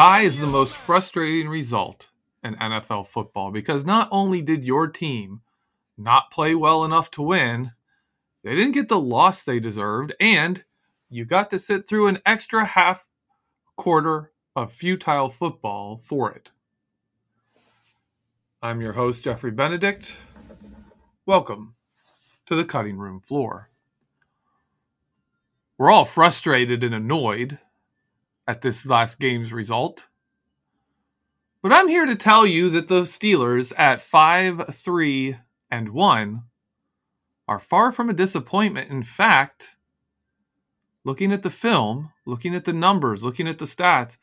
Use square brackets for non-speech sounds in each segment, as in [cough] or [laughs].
Tie is the most frustrating result in NFL football because not only did your team not play well enough to win, they didn't get the loss they deserved, and you got to sit through an extra half quarter of futile football for it. I'm your host, Geoffrey Benedict. Welcome to the cutting room floor. We're all frustrated and annoyed at this last game's result. But I'm here to tell you that the Steelers at 5 3 and 1 are far from a disappointment. In fact, looking at the film, looking at the numbers, looking at the stats,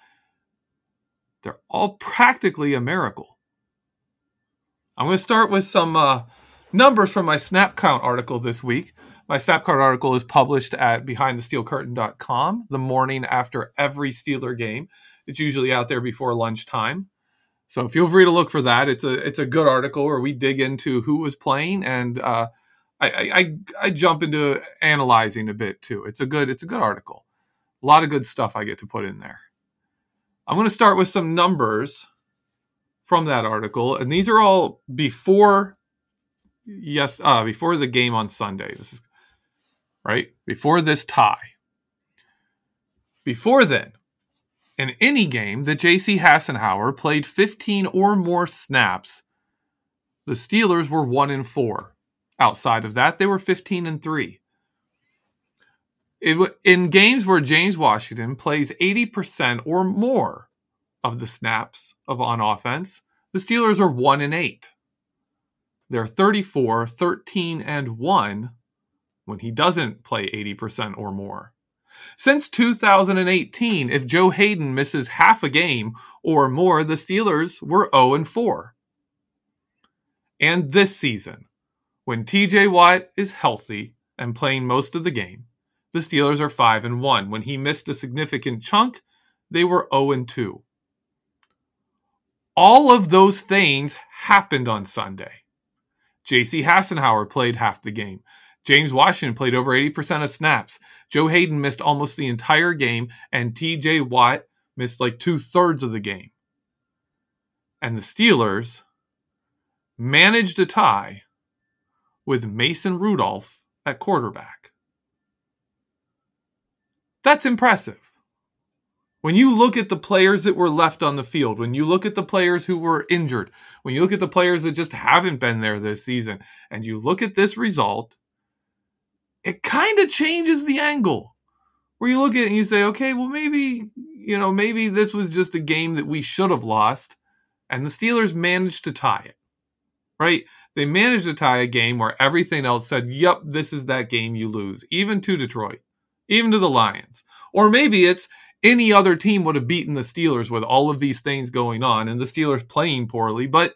they're all practically a miracle. I'm going to start with some uh, numbers from my snap count article this week. My snap count article is published at behindthesteelcurtain.com the morning after every Steeler game. It's usually out there before lunchtime. So feel free to look for that. It's a it's a good article where we dig into who was playing and uh, I, I I jump into analyzing a bit too. It's a good it's a good article. A lot of good stuff I get to put in there. I'm going to start with some numbers from that article, and these are all before yes uh, before the game on Sunday. This is right? Before this tie. Before then, in any game that J.C. Hassenauer played 15 or more snaps, the Steelers were 1 and 4. Outside of that, they were 15 and 3. It, in games where James Washington plays 80% or more of the snaps of on offense, the Steelers are 1 and 8. They're 34, 13 and 1 when he doesn't play 80% or more. Since 2018, if Joe Haden misses half a game or more, the Steelers were 0 and 4. And this season, when TJ Watt is healthy and playing most of the game, the Steelers are 5 and 1. When he missed a significant chunk, they were 0 and 2. All of those things happened on Sunday. JC Hassenauer played half the game. James Washington played over 80% of snaps. Joe Haden missed almost the entire game, and TJ Watt missed like two thirds of the game. And the Steelers managed a tie with Mason Rudolph at quarterback. That's impressive. When you look at the players that were left on the field, when you look at the players who were injured, when you look at the players that just haven't been there this season, and you look at this result, it kind of changes the angle where you look at it and you say, okay, well, maybe, you know, maybe this was just a game that we should have lost. And the Steelers managed to tie it, right? They managed to tie a game where everything else said, yep, this is that game you lose, even to Detroit, even to the Lions. Or maybe it's any other team would have beaten the Steelers with all of these things going on and the Steelers playing poorly, but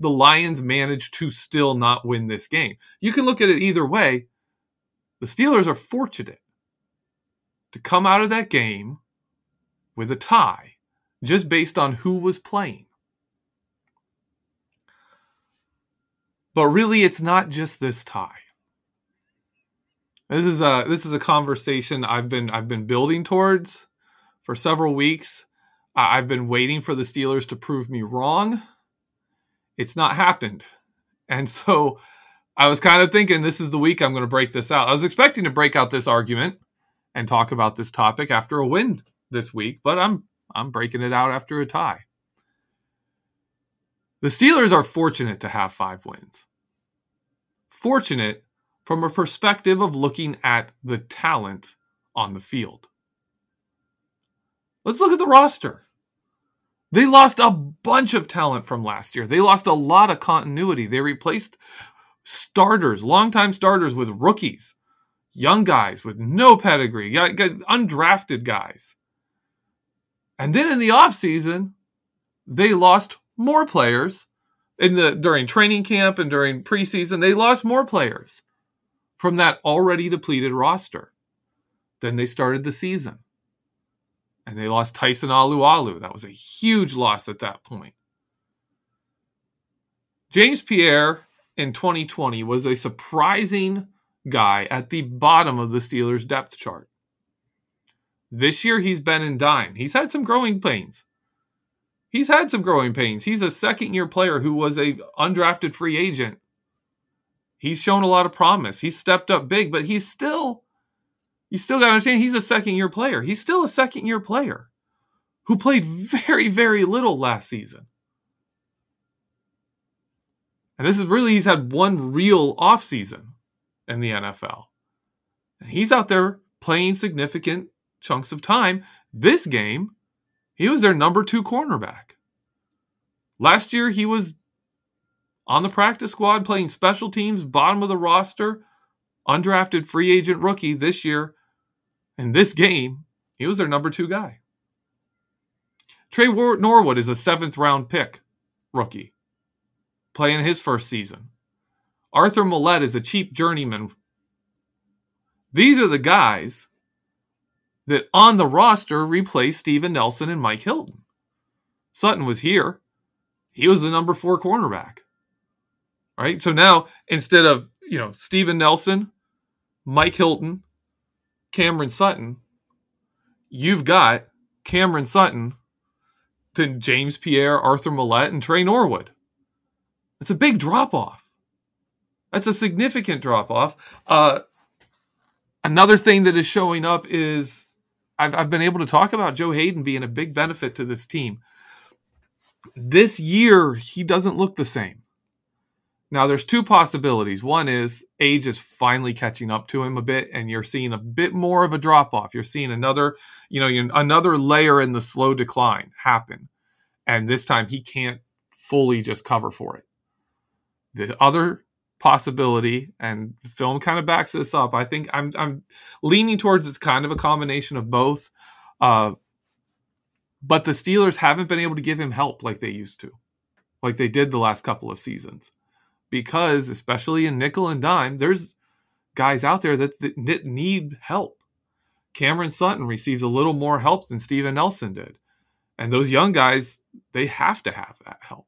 the Lions managed to still not win this game. You can look at it either way. The Steelers are fortunate to come out of that game with a tie just based on who was playing. But really it's not just this tie. This is a this is a conversation I've been I've been building towards for several weeks. I've been waiting for the Steelers to prove me wrong. It's not happened. And so I was kind of thinking this is the week I'm going to break this out. I was expecting to break out this argument and talk about this topic after a win this week, but I'm I'm breaking it out after a tie. The Steelers are fortunate to have 5 wins. Fortunate from a perspective of looking at the talent on the field. Let's look at the roster. They lost a bunch of talent from last year. They lost a lot of continuity. They replaced starters, longtime starters with rookies, young guys with no pedigree, undrafted guys. And then in the offseason, they lost more players in the during training camp and during preseason, they lost more players from that already depleted roster Then they started the season. And they lost Tyson Alualu. That was a huge loss at that point. James Pierre in 2020 was a surprising guy at the bottom of the Steelers' depth chart. This year, he's been in dime. He's had some growing pains. He's had some growing pains. He's a second year player who was a undrafted free agent. He's shown a lot of promise. He's stepped up big, but he's still you still got to understand he's a second year player. He's still a second year player who played [laughs] very very little last season. And this is really he's had one real offseason in the NFL. And he's out there playing significant chunks of time. This game he was their number two cornerback. Last year, he was on the practice squad playing special teams, bottom of the roster, undrafted free agent rookie this year. In this game, he was their number two guy. Tre Norwood is a seventh round pick rookie, playing his first season. Arthur Maulet is a cheap journeyman. These are the guys that on the roster replaced Steven Nelson and Mike Hilton. Sutton was here. He was the number four cornerback. Right? So now instead of, you know, Steven Nelson, Mike Hilton, Cameron Sutton, you've got Cameron Sutton, then James Pierre, Arthur Maulet, and Tre Norwood. It's a big drop off. That's a significant drop off. Uh, another thing that is showing up is I've, I've been able to talk about Joe Haden being a big benefit to this team. This year, he doesn't look the same. Now, there's two possibilities. One is age is finally catching up to him a bit, and you're seeing a bit more of a drop off. You're seeing another, you know, another layer in the slow decline happen, and this time he can't fully just cover for it. The other possibility, and film kind of backs this up. I think I'm I'm leaning towards it's kind of a combination of both. Uh, but the Steelers haven't been able to give him help like they used to, like they did the last couple of seasons, because especially in nickel and dime, there's guys out there that, that need help. Cameron Sutton receives a little more help than Steven Nelson did, and those young guys they have to have that help.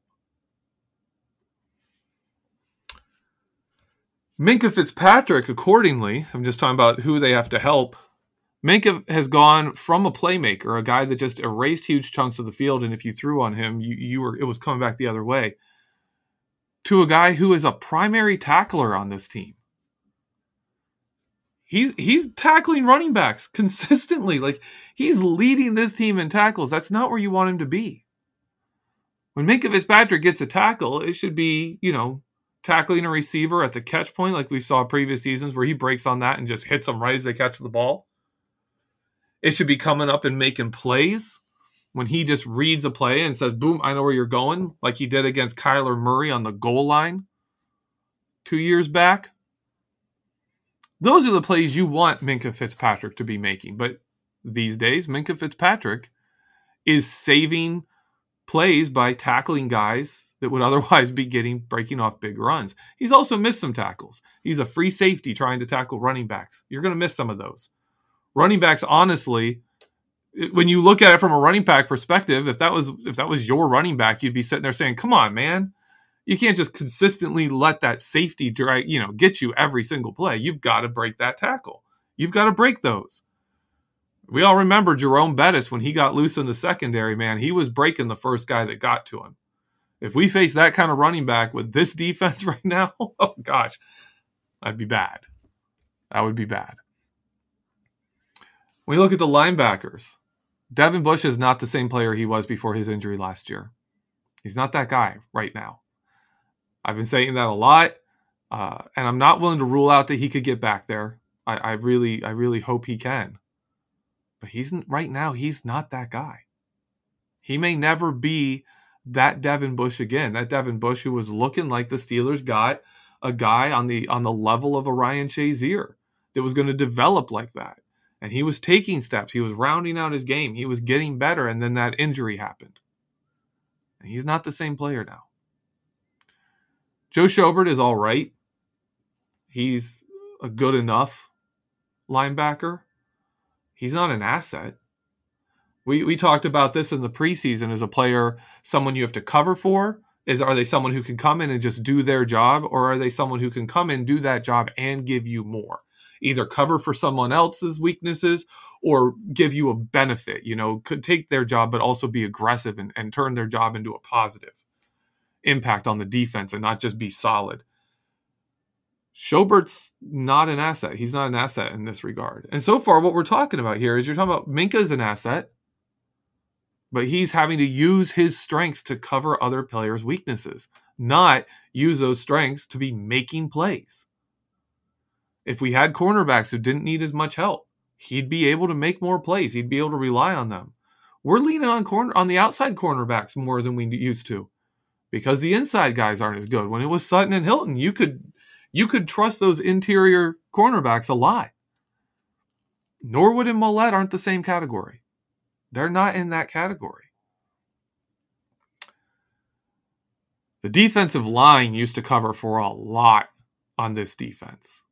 Minkah Fitzpatrick, accordingly, I'm just talking about who they have to help. Minkah has gone from a playmaker, a guy that just erased huge chunks of the field, and if you threw on him, you, you were it was coming back the other way, to a guy who is a primary tackler on this team. He's he's tackling running backs [laughs] consistently. Like he's leading this team in tackles. That's not where you want him to be. When Minkah Fitzpatrick gets a tackle, it should be, you know, tackling a receiver at the catch point, like we saw previous seasons, where he breaks on that and just hits them right as they catch the ball. It should be coming up and making plays when he just reads a play and says, Boom, I know where you're going, like he did against Kyler Murray on the goal line two years back. Those are the plays you want Minkah Fitzpatrick to be making. But these days, Minkah Fitzpatrick is saving plays by tackling guys that would [laughs] otherwise be getting breaking off big runs. He's also missed some tackles. He's a free safety trying to tackle running backs. You're going to miss some of those. Running backs, honestly, when you look at it from a running back perspective, if that was if that was your running back, you'd be sitting there saying, "Come on, man." You can't just consistently let that safety drag, you know, get you every single play. You've got to break that tackle. You've got to break those. We all remember Jerome Bettis when he got loose in the secondary, man. He was breaking the first guy that got to him. If we face that kind of running back with this defense [laughs] right now, [laughs] oh gosh, that'd be bad. That would be bad. When we look at the linebackers, Devin Bush is not the same player he was before his injury last year. He's not that guy right now. I've been saying that a lot, uh, and I'm not willing to rule out that he could get back there. I, I really, I really hope he can. But he's right now. He's not that guy. He may never be that Devin Bush again. That Devin Bush who was looking like the Steelers got a guy on the on the level of a Ryan Shazier that was going to develop like that. And he was taking steps. He was rounding out his game. He was getting better, and then that injury happened. And he's not the same player now. Joe Schobert is all right. He's a good enough linebacker. He's not an asset. We we talked about this in the preseason as a player, someone you have to cover for. Is are they someone who can come in and just do their job, or are they someone who can come in, do that job, and give you more? either cover for someone else's weaknesses or give you a benefit, you know, could take their job, but also be aggressive and, and turn their job into a positive impact on the defense and not just be solid. Schobert's not an asset. He's not an asset in this regard. And so far, what we're talking about here is you're talking about Minkah as an asset, but he's having to use his strengths to cover other players' weaknesses, not use those strengths to be making plays. If we had cornerbacks who didn't need as much help, he'd be able to make more plays. He'd be able to rely on them. We're leaning on corner on the outside cornerbacks more than we used to because the inside guys aren't as good. When it was Sutton and Hilton, you could you could trust those interior cornerbacks a lot. Norwood and Maulet aren't the same category. They're not in that category. The defensive line used to cover for a lot on this defense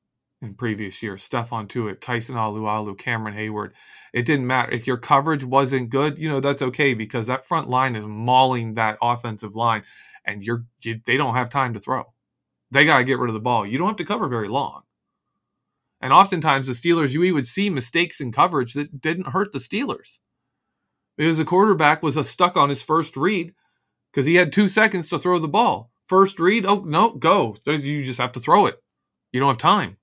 in previous years. Stephon Tuitt, Tyson Alualu, Cameron Heyward. It didn't matter. If your coverage wasn't good, you know, that's okay because that front line is mauling that offensive line and you're you, they don't have time to throw. They got to get rid of the ball. You don't have to cover very long. And oftentimes, the Steelers, you would see mistakes in coverage that didn't hurt the Steelers because the quarterback was stuck on his first read because he had two seconds to throw the ball. First read, oh, no, go. You just have to throw it. You don't have time.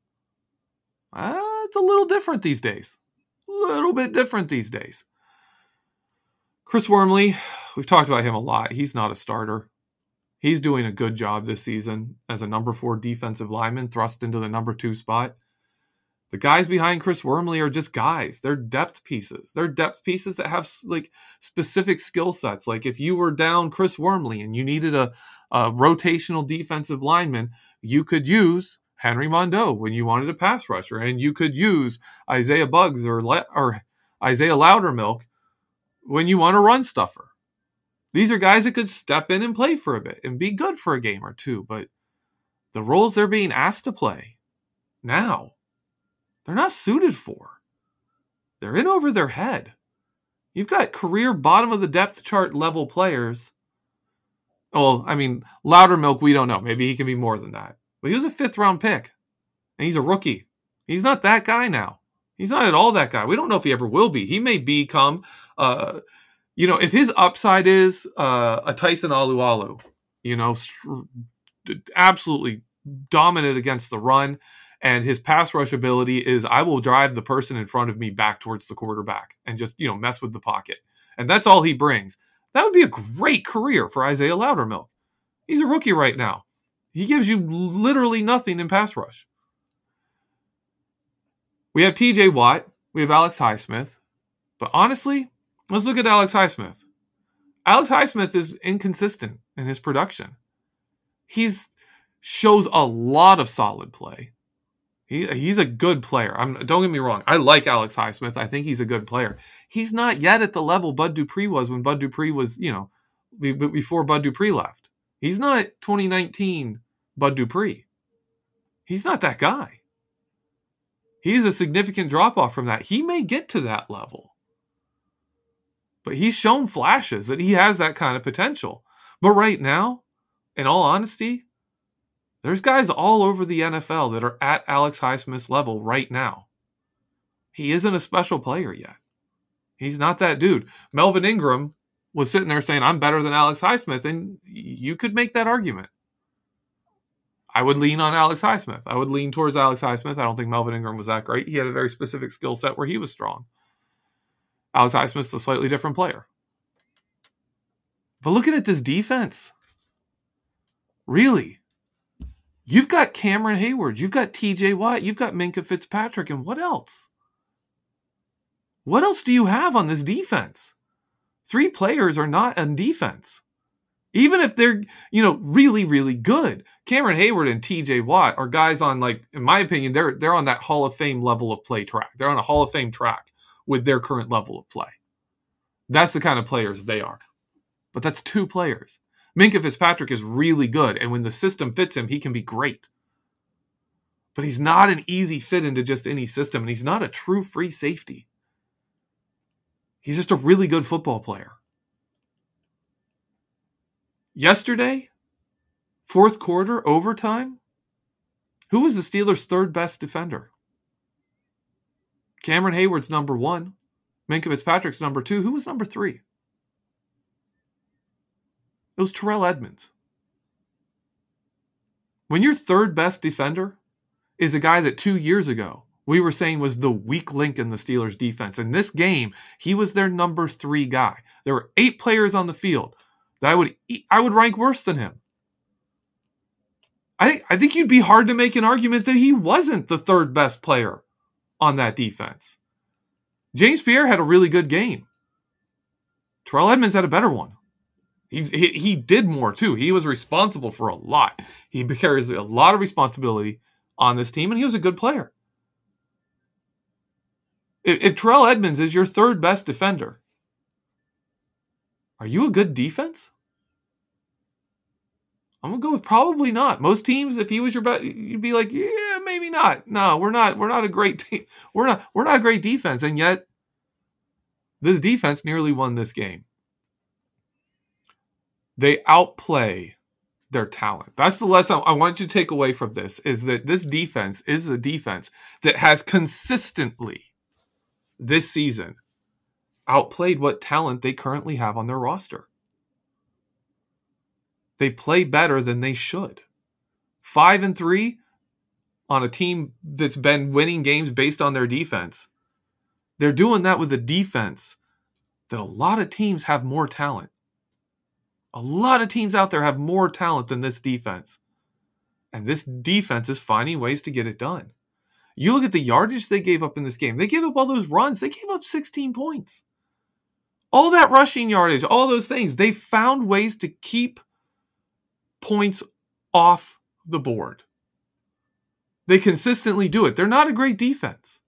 Uh, it's a little different these days. A little bit different these days. Chris Wormley, we've talked about him a lot. He's not a starter he's doing a good job this season as a number four defensive lineman thrust into the number two spot. The guys behind Chris Wormley are just guys. They're depth pieces. They're depth pieces that have like specific skill sets. Like if you were down Chris Wormley and you needed a, a rotational defensive lineman, you could use Henry Mondeaux when you wanted a pass rusher, and you could use Isaiah Buggs or or Isaiah Loudermilk when you want a run stuffer. These are guys that could step in and play for a bit and be good for a game or two, but the roles they're being asked to play now, they're not suited for. They're in over their head. You've got career bottom of the depth chart level players. Well, I mean, Loudermilk, we don't know. Maybe he can be more than that. But he was a fifth round pick, and he's a rookie. He's not that guy now. He's not at all that guy. We don't know if he ever will be. He may become uh, you know, if his upside is uh, a Tyson Alualu, you know, absolutely dominant against the run, and his pass rush ability is I will drive the person in front of me back towards the quarterback and just you know mess with the pocket, and that's all he brings. That would be a great career for Isaiah Loudermilk. He's a rookie right now. He gives you literally nothing in pass rush. We have TJ Watt, we have Alex Highsmith, but honestly, Let's look at Alex Highsmith. Alex Highsmith is inconsistent in his production. He's shows a lot of solid play. He, he's a good player. I'm, don't get me wrong. I like Alex Highsmith. I think he's a good player. He's not yet at the level Bud Dupree was when Bud Dupree was, you know, before Bud Dupree left. He's not 2019 Bud Dupree. He's not that guy. He's a significant drop off from that. He may get to that level. But he's shown flashes that he has that kind of potential. But right now, in all honesty, there's guys all over the NFL that are at Alex Highsmith's level right now. He isn't a special player yet. He's not that dude. Melvin Ingram was sitting there saying, I'm better than Alex Highsmith. And you could make that argument. I would lean on Alex Highsmith. I would lean towards Alex Highsmith. I don't think Melvin Ingram was that great. He had a very specific skill set where he was strong. Alex Highsmith's a slightly different player. But looking at this defense, really, you've got Cameron Heyward, you've got TJ Watt, you've got Minkah Fitzpatrick, and what else? What else do you have on this defense? Three players are not on defense. Even if they're, you know, really, really good. Cameron Heyward and TJ Watt are guys on like, in my opinion, they're they're on that Hall of Fame level of play track. They're on a Hall of Fame track with their current level of play. That's the kind of players they are. But that's two players. Minkah Fitzpatrick is really good, and when the system fits him, he can be great. But he's not an easy fit into just any system, and he's not a true free safety. He's just a really good football player. Yesterday, fourth quarter, overtime, who was the Steelers' third best defender? Cameron Heyward's number one. Minkah Fitzpatrick's number two. Who was number three? It was Terrell Edmunds. When your third best defender is a guy that two years ago we were saying was the weak link in the Steelers defense. In this game, he was their number three guy. There were eight players on the field that I would I would rank worse than him. I think I think you'd be hard to make an argument that he wasn't the third best player on that defense. James Pierre had a really good game. Terrell Edmunds had a better one. He, he, he did more too. He was responsible for a lot. He [laughs] carries a lot of responsibility on this team, and he was a good player. If, if Terrell Edmunds is your third best defender, are you a good defense? I'm gonna go with probably not. Most teams, if he was your best, you'd be like, yeah, maybe not. No, we're not. We're not a great [laughs] team. We're not. We're not a great defense, and yet this defense nearly won this game. They outplay their talent. That's the lesson I want you to take away from this: is that this defense is a defense that has consistently this season outplayed what talent they currently have on their roster. They play better than they should. Five and three on a team that's been winning games based on their defense. They're doing that with a defense that a lot of teams have more talent. A lot of teams out there have more talent than this defense. And this defense is finding ways to get it done. You look at the yardage they gave up in this game. They gave up all those runs. They gave up 16 points. All that rushing yardage, all those things, they found ways to keep points off the board. They consistently do it. They're not a great defense,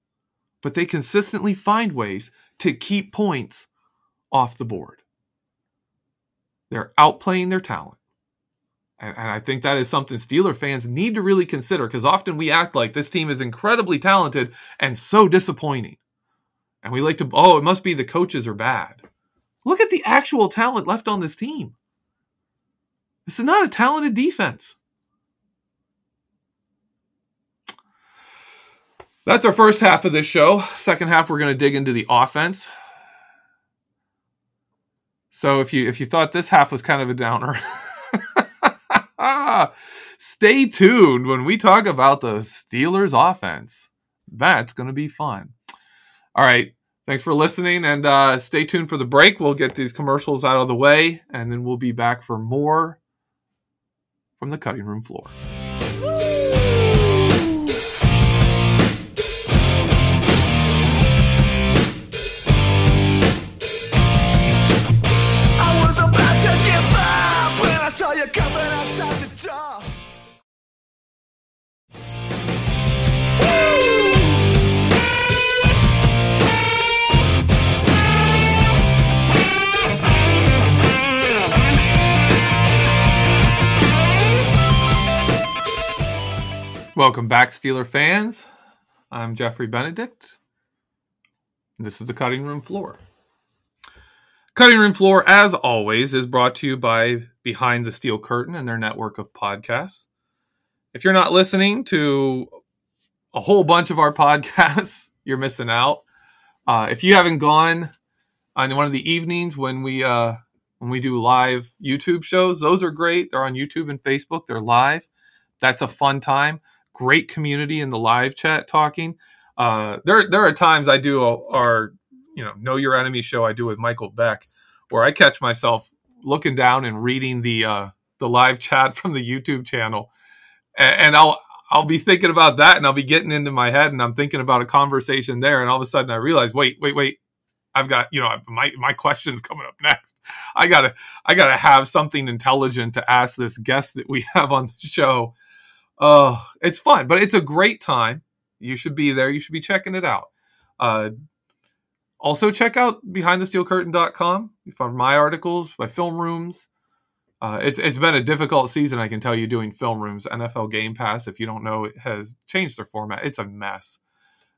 but they consistently find ways to keep points off the board. They're outplaying their talent. And, I think that is something Steeler fans need to really consider because often we act like this team is incredibly talented and so disappointing. And we like to, oh, it must be the coaches are bad. Look at the actual talent left on this team. This is not a talented defense. That's our first half of this show. Second half, we're going to dig into the offense. So if you if you thought this half was kind of a downer, [laughs] stay tuned when we talk about the Steelers offense. That's going to be fun. All right. Thanks for listening and uh, stay tuned for the break. We'll get these commercials out of the way and then we'll be back for more from the cutting room floor. Welcome back, Steeler fans. I'm Geoffrey Benedict. This is the cutting room floor. Cutting room floor, as always, is brought to you by Behind the Steel Curtain and their network of podcasts. If you're not listening to a whole bunch of our [laughs] podcasts, you're missing out. Uh, if you haven't gone on one of the evenings when we uh, when we do live YouTube shows, those are great. They're on YouTube and Facebook. They're live. That's a fun time great community in the live chat talking. Uh, there there are times I do our you know know your enemy show I do with Michael Beck where I catch myself looking down and reading the uh, the live chat [laughs] from the YouTube channel, and, and I'll I'll be thinking about that and I'll be getting into my head and I'm thinking about a conversation there and all of a sudden I realize wait wait wait I've got you know my my questions coming up next. I gotta I gotta have something intelligent to ask this guest that we [laughs] have on the show Oh, it's fun, but it's a great time. You should be there. You should be checking it out. Uh, also, check out behindthesteelcurtain.com. You find my articles, my film rooms. Uh, it's it's been a difficult season, I can tell you, doing film rooms. NFL Game Pass, if you don't know, it has changed their format. It's a mess,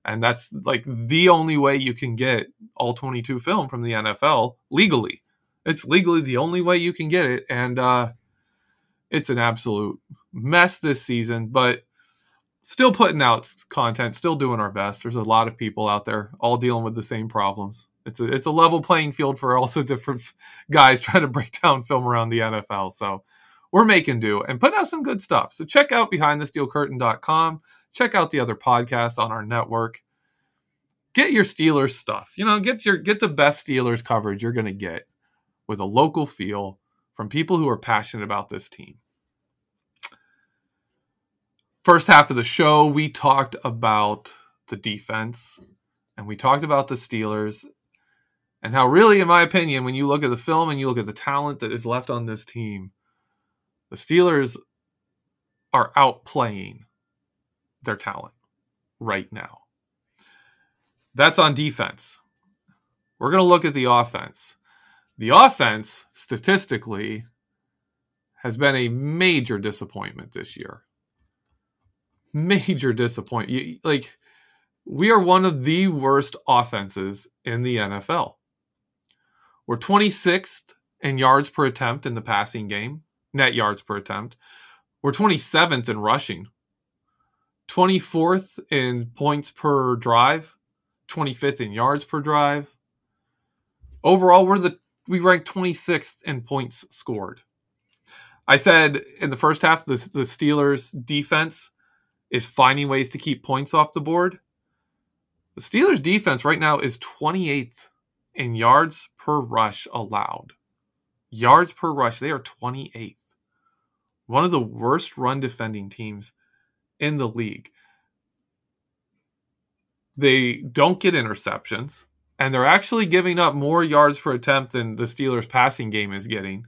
and that's like the only way you can get all 22 film from the NFL legally. It's legally the only way you can get it, and uh, it's an absolute mess this season. But still putting out content, still doing our best. There's a lot of people out there all dealing with the same problems. It's a it's a level playing field for all [laughs] the different guys trying to break down film around the NFL. So we're making do and putting out some good stuff. So check out behindthesteelcurtain.com. Check out the other podcasts on our network. Get your Steelers stuff. You know, get your get the best Steelers coverage you're going to get with a local feel from people who are passionate about this team. First half of the show, we talked about the defense and we talked about the Steelers and how, really, in my opinion, when you look at the film and you look at the talent that is left on this team, the Steelers are outplaying their talent right now. That's on defense. We're going to look at the offense. The offense, statistically, has been a major disappointment this year. Major disappointment. Like, we are one of the worst offenses in the NFL. We're 26th in yards per attempt in the passing game, net yards per attempt. We're 27th in rushing, 24th in points per drive, 25th in yards per drive. Overall, we're the we rank 26th in points scored. I said in the first half, the, the Steelers' defense is finding ways to keep points off the board. The Steelers' defense right now is 28th in yards per rush allowed. Yards per rush, they are 28th. One of the worst run defending teams in the league. They don't get interceptions, and they're actually giving up more yards per attempt than the Steelers' passing game is getting.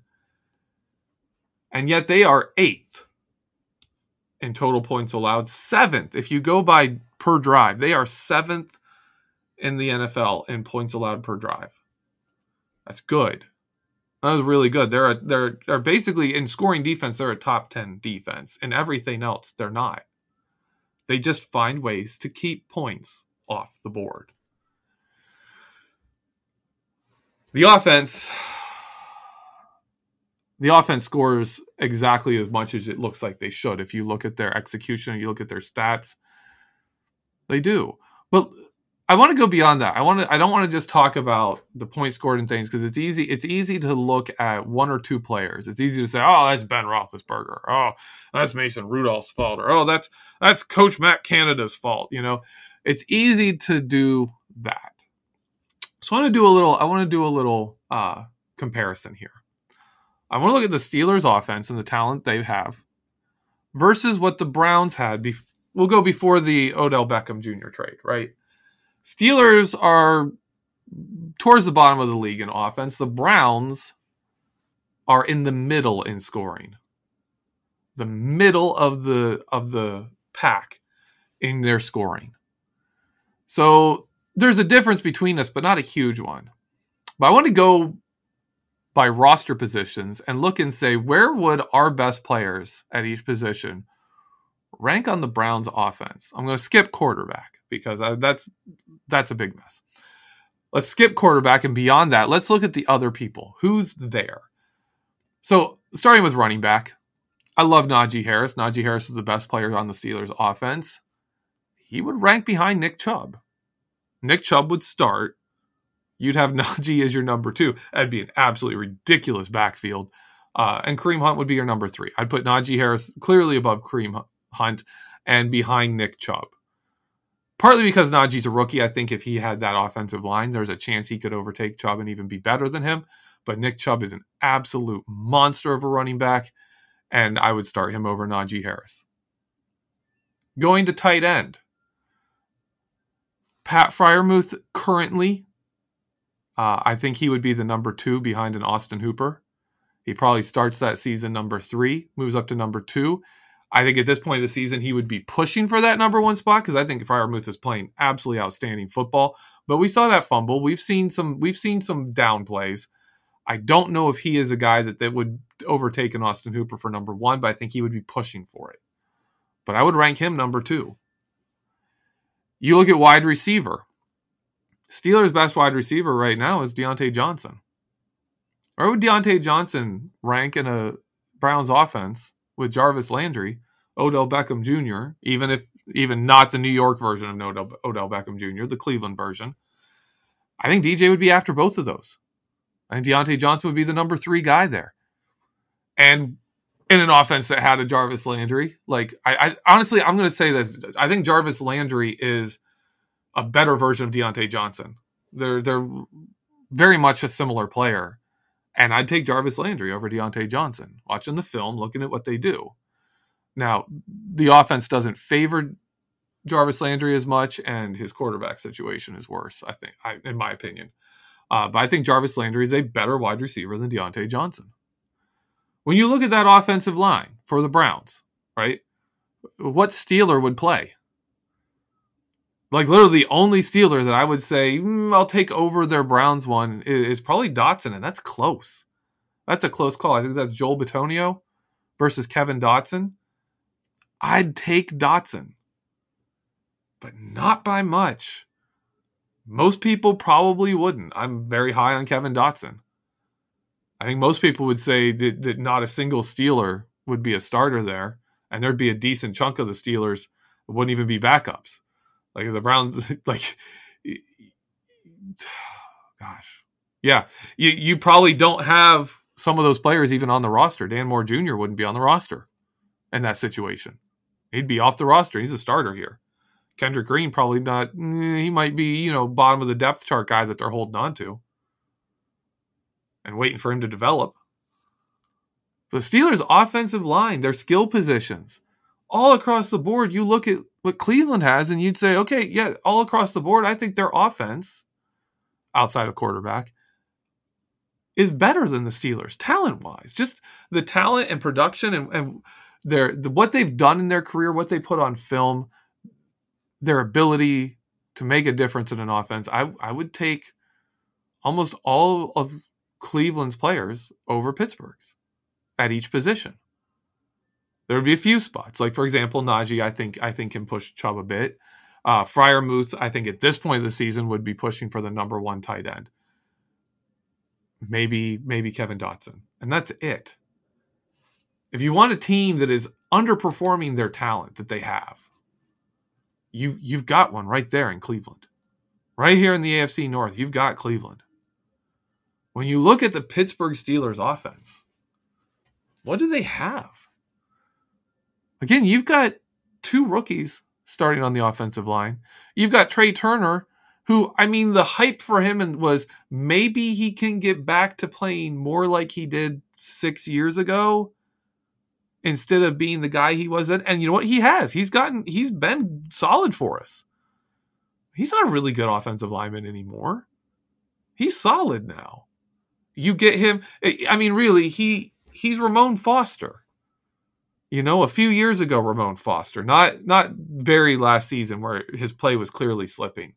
And yet they are eighth in total points allowed, seventh. If you go by per drive, they are seventh in the NFL in points allowed per drive. That's good. That was really good. They're a, they're they're basically in scoring defense. They're a top ten defense, and everything else they're not. They just find ways to keep points off the board. The offense, the offense scores exactly as much as it looks like they should. If you look at their execution, you look at their stats, they do. But I want to go beyond that. I want to. I don't want to just talk about the points scored and things because it's easy. It's easy to look at one or two players. It's easy to say, "Oh, that's Ben Roethlisberger. Oh, that's Mason Rudolph's fault," or "Oh, that's that's Coach Matt Canada's fault." You know, it's easy to do that. So I want to do a little. I want to do a little uh, comparison here. I want to look at the Steelers' offense and the talent they have versus what the Browns had. Bef- we'll go before the Odell Beckham Jr. trade, right? Steelers are towards the bottom of the league in offense. The Browns are in the middle in scoring. The middle of the of the pack in their scoring. So there's a difference between us, but not a huge one. But I want to go by roster positions and look and say where would our best players at each position rank on the Browns offense. I'm going to skip quarterback because I, that's that's a big mess. Let's skip quarterback and beyond that, let's look at the other people. Who's there? So, starting with running back, I love Najee Harris. Najee Harris is the best player on the Steelers offense. He would rank behind Nick Chubb. Nick Chubb would start. You'd have [laughs] Najee as your number two. That'd be an absolutely ridiculous backfield. Uh, and Kareem Hunt would be your number three. I'd put Najee Harris clearly above Kareem Hunt and behind Nick Chubb partly because Najee's a rookie. I think if he had that offensive line, there's a chance he could overtake Chubb and even be better than him. But Nick Chubb is an absolute monster of a running back, and I would start him over Najee Harris. Going to tight end. Pat Freiermuth currently, uh, I think he would be the number two behind an Austin Hooper. He probably starts that season number three, moves up to number two, I think at this point of the season, he would be pushing for that number one spot because I think Freiermuth is playing absolutely outstanding football. But we saw that fumble. We've seen some. We've seen some down plays. I don't know if he is a guy that, that would overtake an Austin Hooper for number one, but I think he would be pushing for it. But I would rank him number two. You look at wide receiver. Steelers' best wide receiver right now is Diontae Johnson. Where would Diontae Johnson rank in a Browns offense with Jarvis Landry, Odell Beckham Jr., even if even not the New York version of Odell, Odell Beckham Jr., the Cleveland version. I think DJ would be after both of those. I think Diontae Johnson would be the number three guy there. And in an offense that had a Jarvis Landry, like I, I honestly, I'm going to say this: I think Jarvis Landry is a better version of Diontae Johnson. They're they're very much a similar player, and I'd take Jarvis Landry over Diontae Johnson. Watching the film, looking at what they do. Now, the offense doesn't favor Jarvis Landry as much, and his quarterback situation is worse. I think, I, in my opinion. Uh, but I think Jarvis Landry is a better wide receiver than Diontae Johnson. When you look at that offensive line for the Browns, right? What Steeler would play? Like literally the only Steeler that I would say mm, I'll take over their Browns one is, is probably Dotson, and that's close. That's a close call. I think that's Joel Bitonio versus Kevin Dotson. I'd take Dotson, but not by much. Most people probably wouldn't. I'm very high on Kevin Dotson. I think most people would say that, that not a single Steeler would be a starter there, and there'd be a decent chunk of the Steelers wouldn't even be backups. Like the Browns, [laughs] like, [sighs] gosh, yeah, you you probably don't have some of those players even on the roster. Dan Moore Jr. wouldn't be on the roster in that situation. He'd be off the roster. He's a starter here. Kendrick Green probably not. Eh, he might be, you know, bottom of the depth chart guy that they're holding on to and waiting for him to develop. The Steelers' offensive line, their skill positions, all across the board, you look at what Cleveland has and you'd say, okay, yeah, all across the board, I think their offense, outside of quarterback, is better than the Steelers, talent wise. Just the talent and production and, and their the, what they've done in their career, what they put on film, their ability to make a difference in an offense, I I would take almost all of Cleveland's players over Pittsburgh's at each position. There would be a few spots, like for example, Najee. I think I think can push Chubb a bit. Uh, Freiermuth, I think at this point of the season would be pushing for the number one tight end. Maybe maybe Kevin Dotson, and that's it. If you want a team that is underperforming their talent that they have, you you've got one right there in Cleveland. Right here in the AFC North, you've got Cleveland. When you look at the Pittsburgh Steelers offense, what do they have? Again, you've got two rookies starting on the offensive line. You've got Trai Turner, who I mean, the hype for him was maybe he can get back to playing more like he did six years ago instead of being the guy he was. And you know what? He has. He's gotten. He's been solid for us. He's not a really good offensive lineman anymore. He's solid now. You get him. I mean, really, he he's Ramon Foster. You know, a few years ago, Ramon Foster, not not very last season where his play was clearly slipping,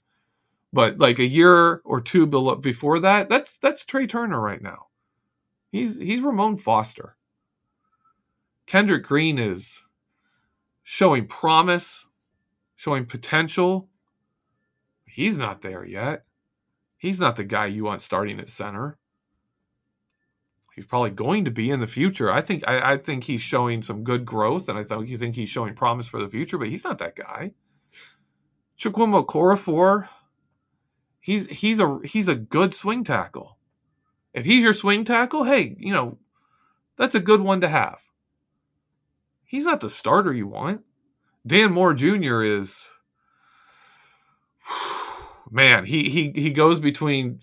but like a year or two before that, that's that's Trai Turner right now. He's he's Ramon Foster. Kendrick Green is showing promise, showing potential. He's not there yet. He's not the guy you want starting at center he's probably going to be in the future. I think I, I think he's showing some good growth, and I think you think he's showing promise for the future. But he's not that guy. Chukwuma Okorafor, he's he's a he's a good swing tackle. If he's your swing tackle, hey, you know that's a good one to have. He's not the starter you want. Dan Moore Jr. is [sighs] man, he he he goes between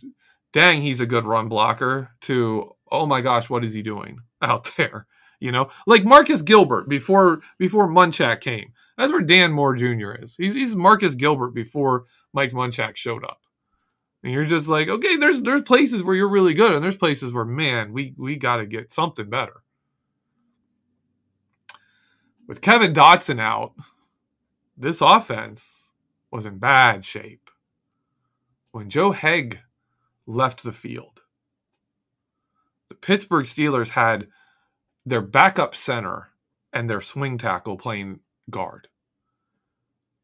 dang, he's a good run blocker to oh my gosh, what is he doing [laughs] out there? You know, like Marcus Gilbert before before Munchak came. That's where Dan Moore Jr. is. He's he's Marcus Gilbert before Mike Munchak showed up. And you're just like, okay, there's there's places where you're really good, and there's places where man, we we got to get something better. With Kevin Dotson out, this offense was in bad shape. When Joe Haeg left the field, the Pittsburgh Steelers had their backup center and their swing tackle playing guard.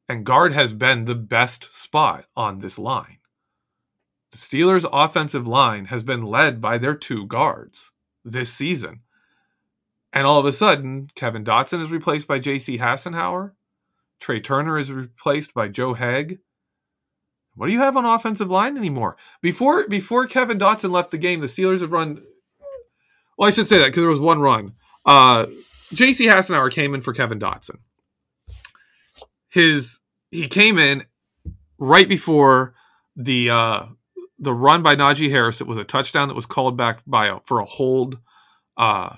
And guard has been the best spot on this line. The Steelers' offensive line has been led by their two guards this season. And all of a sudden, Kevin Dotson is replaced by J.C. Hassenauer. Trai Turner is replaced by Joe Haeg. What do you have on offensive line anymore? Before before Kevin Dotson left the game, the Steelers have run. Well, I should say that because there was one run. Uh, J.C. Hassenauer came in for Kevin Dotson. His he came in right before the uh, the run by Najee Harris. It was a touchdown that was called back by a, for a hold uh,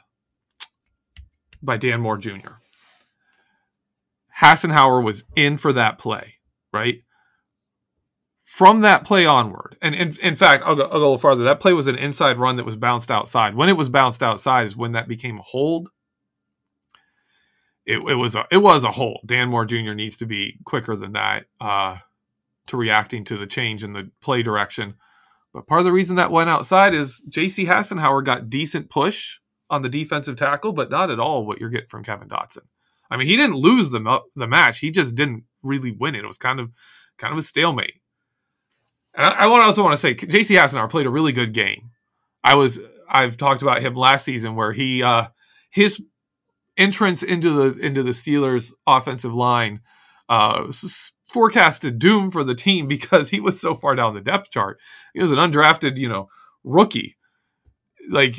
by Dan Moore Jr. Hassenauer was in for that play, right? From that play onward, and in, in fact, I'll go, I'll go a little farther. That play was an inside run that was bounced outside. When it was bounced outside is when that became a hold. It, it was a it was a hold. Dan Moore Jr. needs to be quicker than that uh, to reacting to the change in the play direction. But part of the reason that went outside is J.C. Hassenauer got decent push on the defensive tackle, but not at all what you're getting from Kevin Dotson. I mean, he didn't lose the the match; he just didn't really win it. It was kind of kind of a stalemate. And I, I also want to say, J.C. Hassenauer played a really good game. I was I've talked about him last season where he uh, his entrance into the into the Steelers offensive line uh, forecasted doom for the team [laughs] because he was so far down the depth chart. He was an undrafted, you know, rookie. Like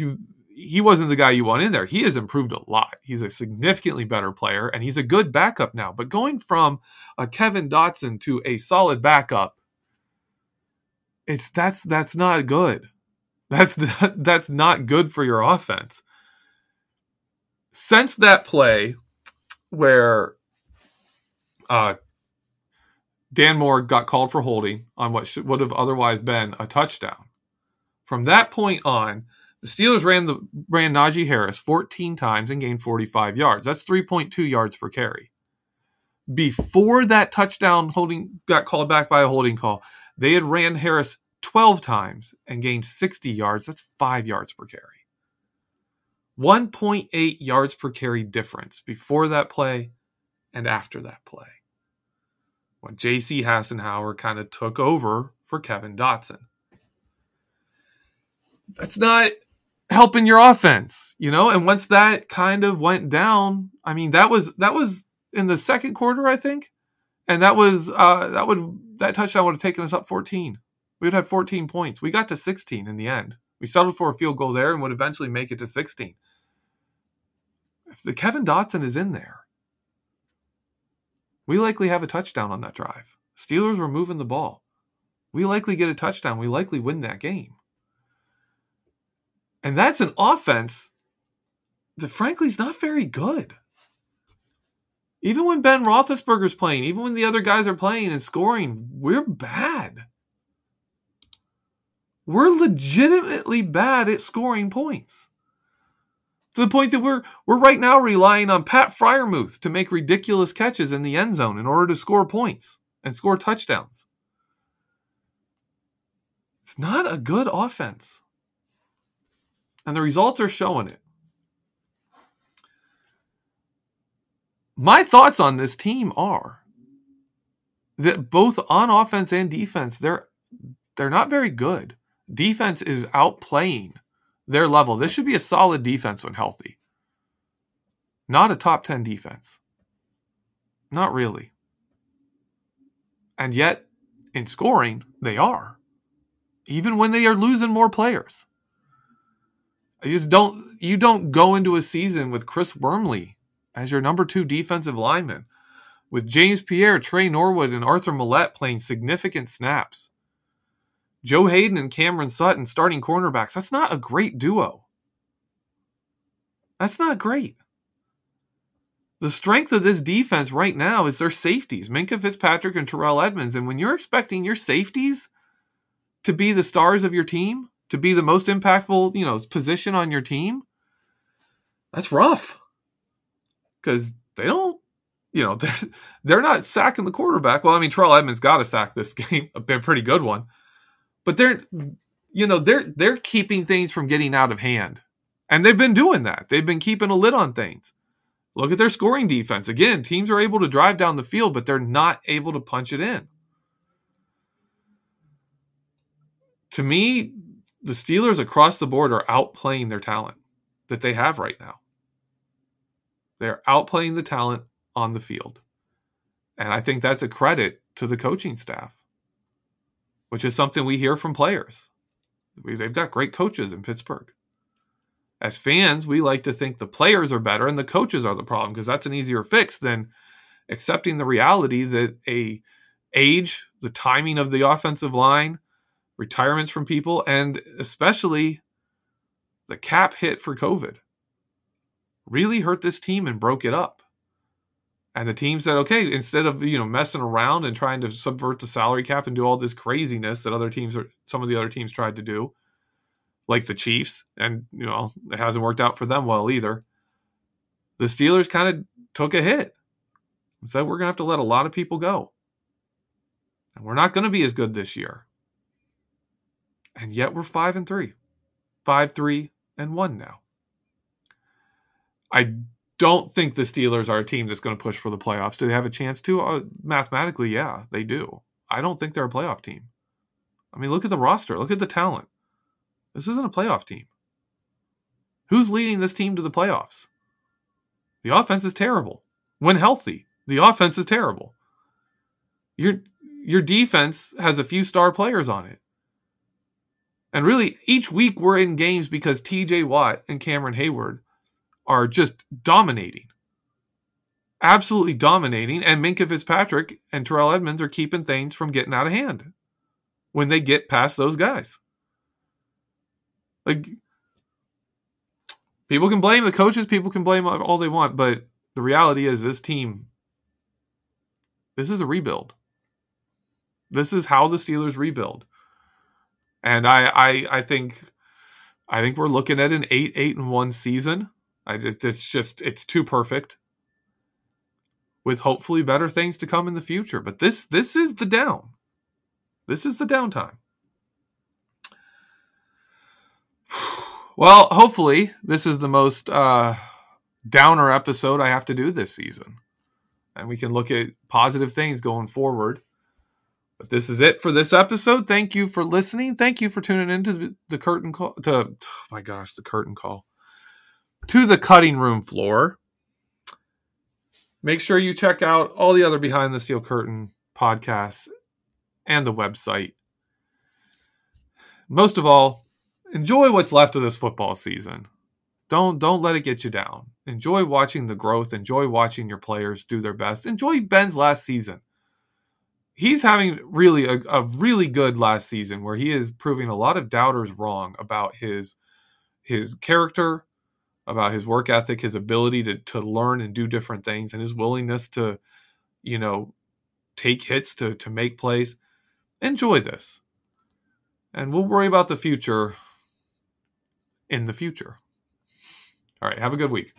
he wasn't the guy you want in there. He has improved a lot. He's a significantly better player and he's a good backup now. But going from a Kevin Dotson to a solid backup, it's that's that's not good. That's [laughs] that's not good for your offense. Since that play where uh, Dan Moore got called for holding on what should, would have otherwise been a touchdown. From that point on, the Steelers ran the ran Najee Harris 14 times and gained 45 yards. That's 3.2 yards per carry. Before that touchdown holding got called back by a holding call, they had ran Harris 12 times and gained 60 yards. That's 5 yards per carry. 1.8 yards per carry difference before that play and after that play. When J.C. Hassenauer kind of took over for Kevin Dotson. That's not helping your offense, you know? And once that kind of went down, I mean, that was that was in the second quarter, I think. And that was uh that would that touchdown would have taken us up 14. We would have 14 points. We got to 16 in the end. We settled for a field goal there and would eventually make it to 16. If the Kevin Dotson is in there, we likely have a touchdown on that drive. Steelers were moving the ball. We likely get a touchdown. We likely win that game. And that's an offense that frankly is not very good. Even when Ben Roethlisberger's playing, even when the other guys are playing and scoring, we're bad. We're legitimately bad at scoring points. To the point that we're we're right now relying on Pat Freiermuth to make ridiculous catches in the end zone in order to score points and score touchdowns. It's not a good offense. And the results are showing it. My thoughts on this team are that both on offense and defense, they're they're not very good. Defense is outplaying their level. This should be a solid defense when healthy. Not a top 10 defense. Not really. And yet, in scoring, they are. Even when they are losing more players. You just don't you don't go into a season with Chris Wormley as your number two defensive lineman, with James Pierre, Tre Norwood, and Arthur Maulet playing significant snaps. Joe Haden and Cameron Sutton starting cornerbacks. That's not a great duo. That's not great. The strength of this defense right now is their safeties, Minkah Fitzpatrick and Terrell Edmunds. And when you're expecting your safeties to be the stars of your team, to be the most impactful, you know, position on your team, that's rough. Because they don't, you know, [laughs] they're, they're not sacking the quarterback. Well, I mean, Terrell Edmunds got a sack this [laughs] game, a pretty good one. But they're, you know, they're they're keeping things from getting out of hand. And they've been doing that. They've been keeping a lid on things. Look at their scoring defense. Again, teams are able to drive down the field, but they're not able to punch it in. To me, the Steelers across the board are outplaying their talent that they have right now. They're outplaying the talent on the field. And I think that's a credit to the coaching staff, which is something we hear from players. They've got great coaches in Pittsburgh. As fans, we like to think the players are better and the coaches are the problem because that's an easier fix than accepting the reality that a age, the timing of the offensive line, retirements from people, and especially the cap hit for COVID really hurt this team and broke it up. And the team said, okay, instead of you know messing around and trying to subvert the salary cap and do all this craziness that other teams are some of the other teams tried to do, like the Chiefs, and you know, it hasn't worked out for them well either. The Steelers kind of took a hit and said, we're gonna have to let a lot of people go. And we're not gonna be as good this year. And yet we're five and three. Five, three, and one now. I don't think the Steelers are a team that's going to push for the playoffs. Do they have a chance to? Uh, mathematically, yeah, they do. I don't think they're a playoff team. I mean, look at the roster, look at the talent. This isn't a playoff team. Who's leading this team to the playoffs? The offense is terrible. When healthy, the offense is terrible. Your your defense has a few star players on it. And really, each week we're in games because TJ Watt and Cameron Heyward are just dominating. Absolutely dominating. And Minkah Fitzpatrick and Terrell Edmunds are keeping things from getting out of hand when they get past those guys. Like, people can blame the coaches, people can blame all they want, but the reality is this team, this is a rebuild. This is how the Steelers rebuild. And I, I, I think, I think we're looking at an eight, eight and one season. I just, it's just, it's too perfect. With hopefully better things to come in the future, but this, this is the down. This is the downtime. [sighs] Well, hopefully, this is the most uh, downer episode I have to do this season. And we can look at positive things going forward. But this is it for this episode. Thank you for listening. Thank you for tuning in to the curtain call. To oh my gosh, the curtain call to the cutting room floor. Make sure you check out all the other behind the steel curtain podcasts and the website. Most of all, enjoy what's left of this football season. Don't don't let it get you down. Enjoy watching the growth. Enjoy watching your players do their best. Enjoy Ben's last season. He's having really a, a really good last season where he is proving a lot of doubters wrong about his his character, about his work ethic, his ability to to learn and do different things, and his willingness to, you know, take hits to to make plays. Enjoy this. And we'll worry about the future in the future. All right, have a good week.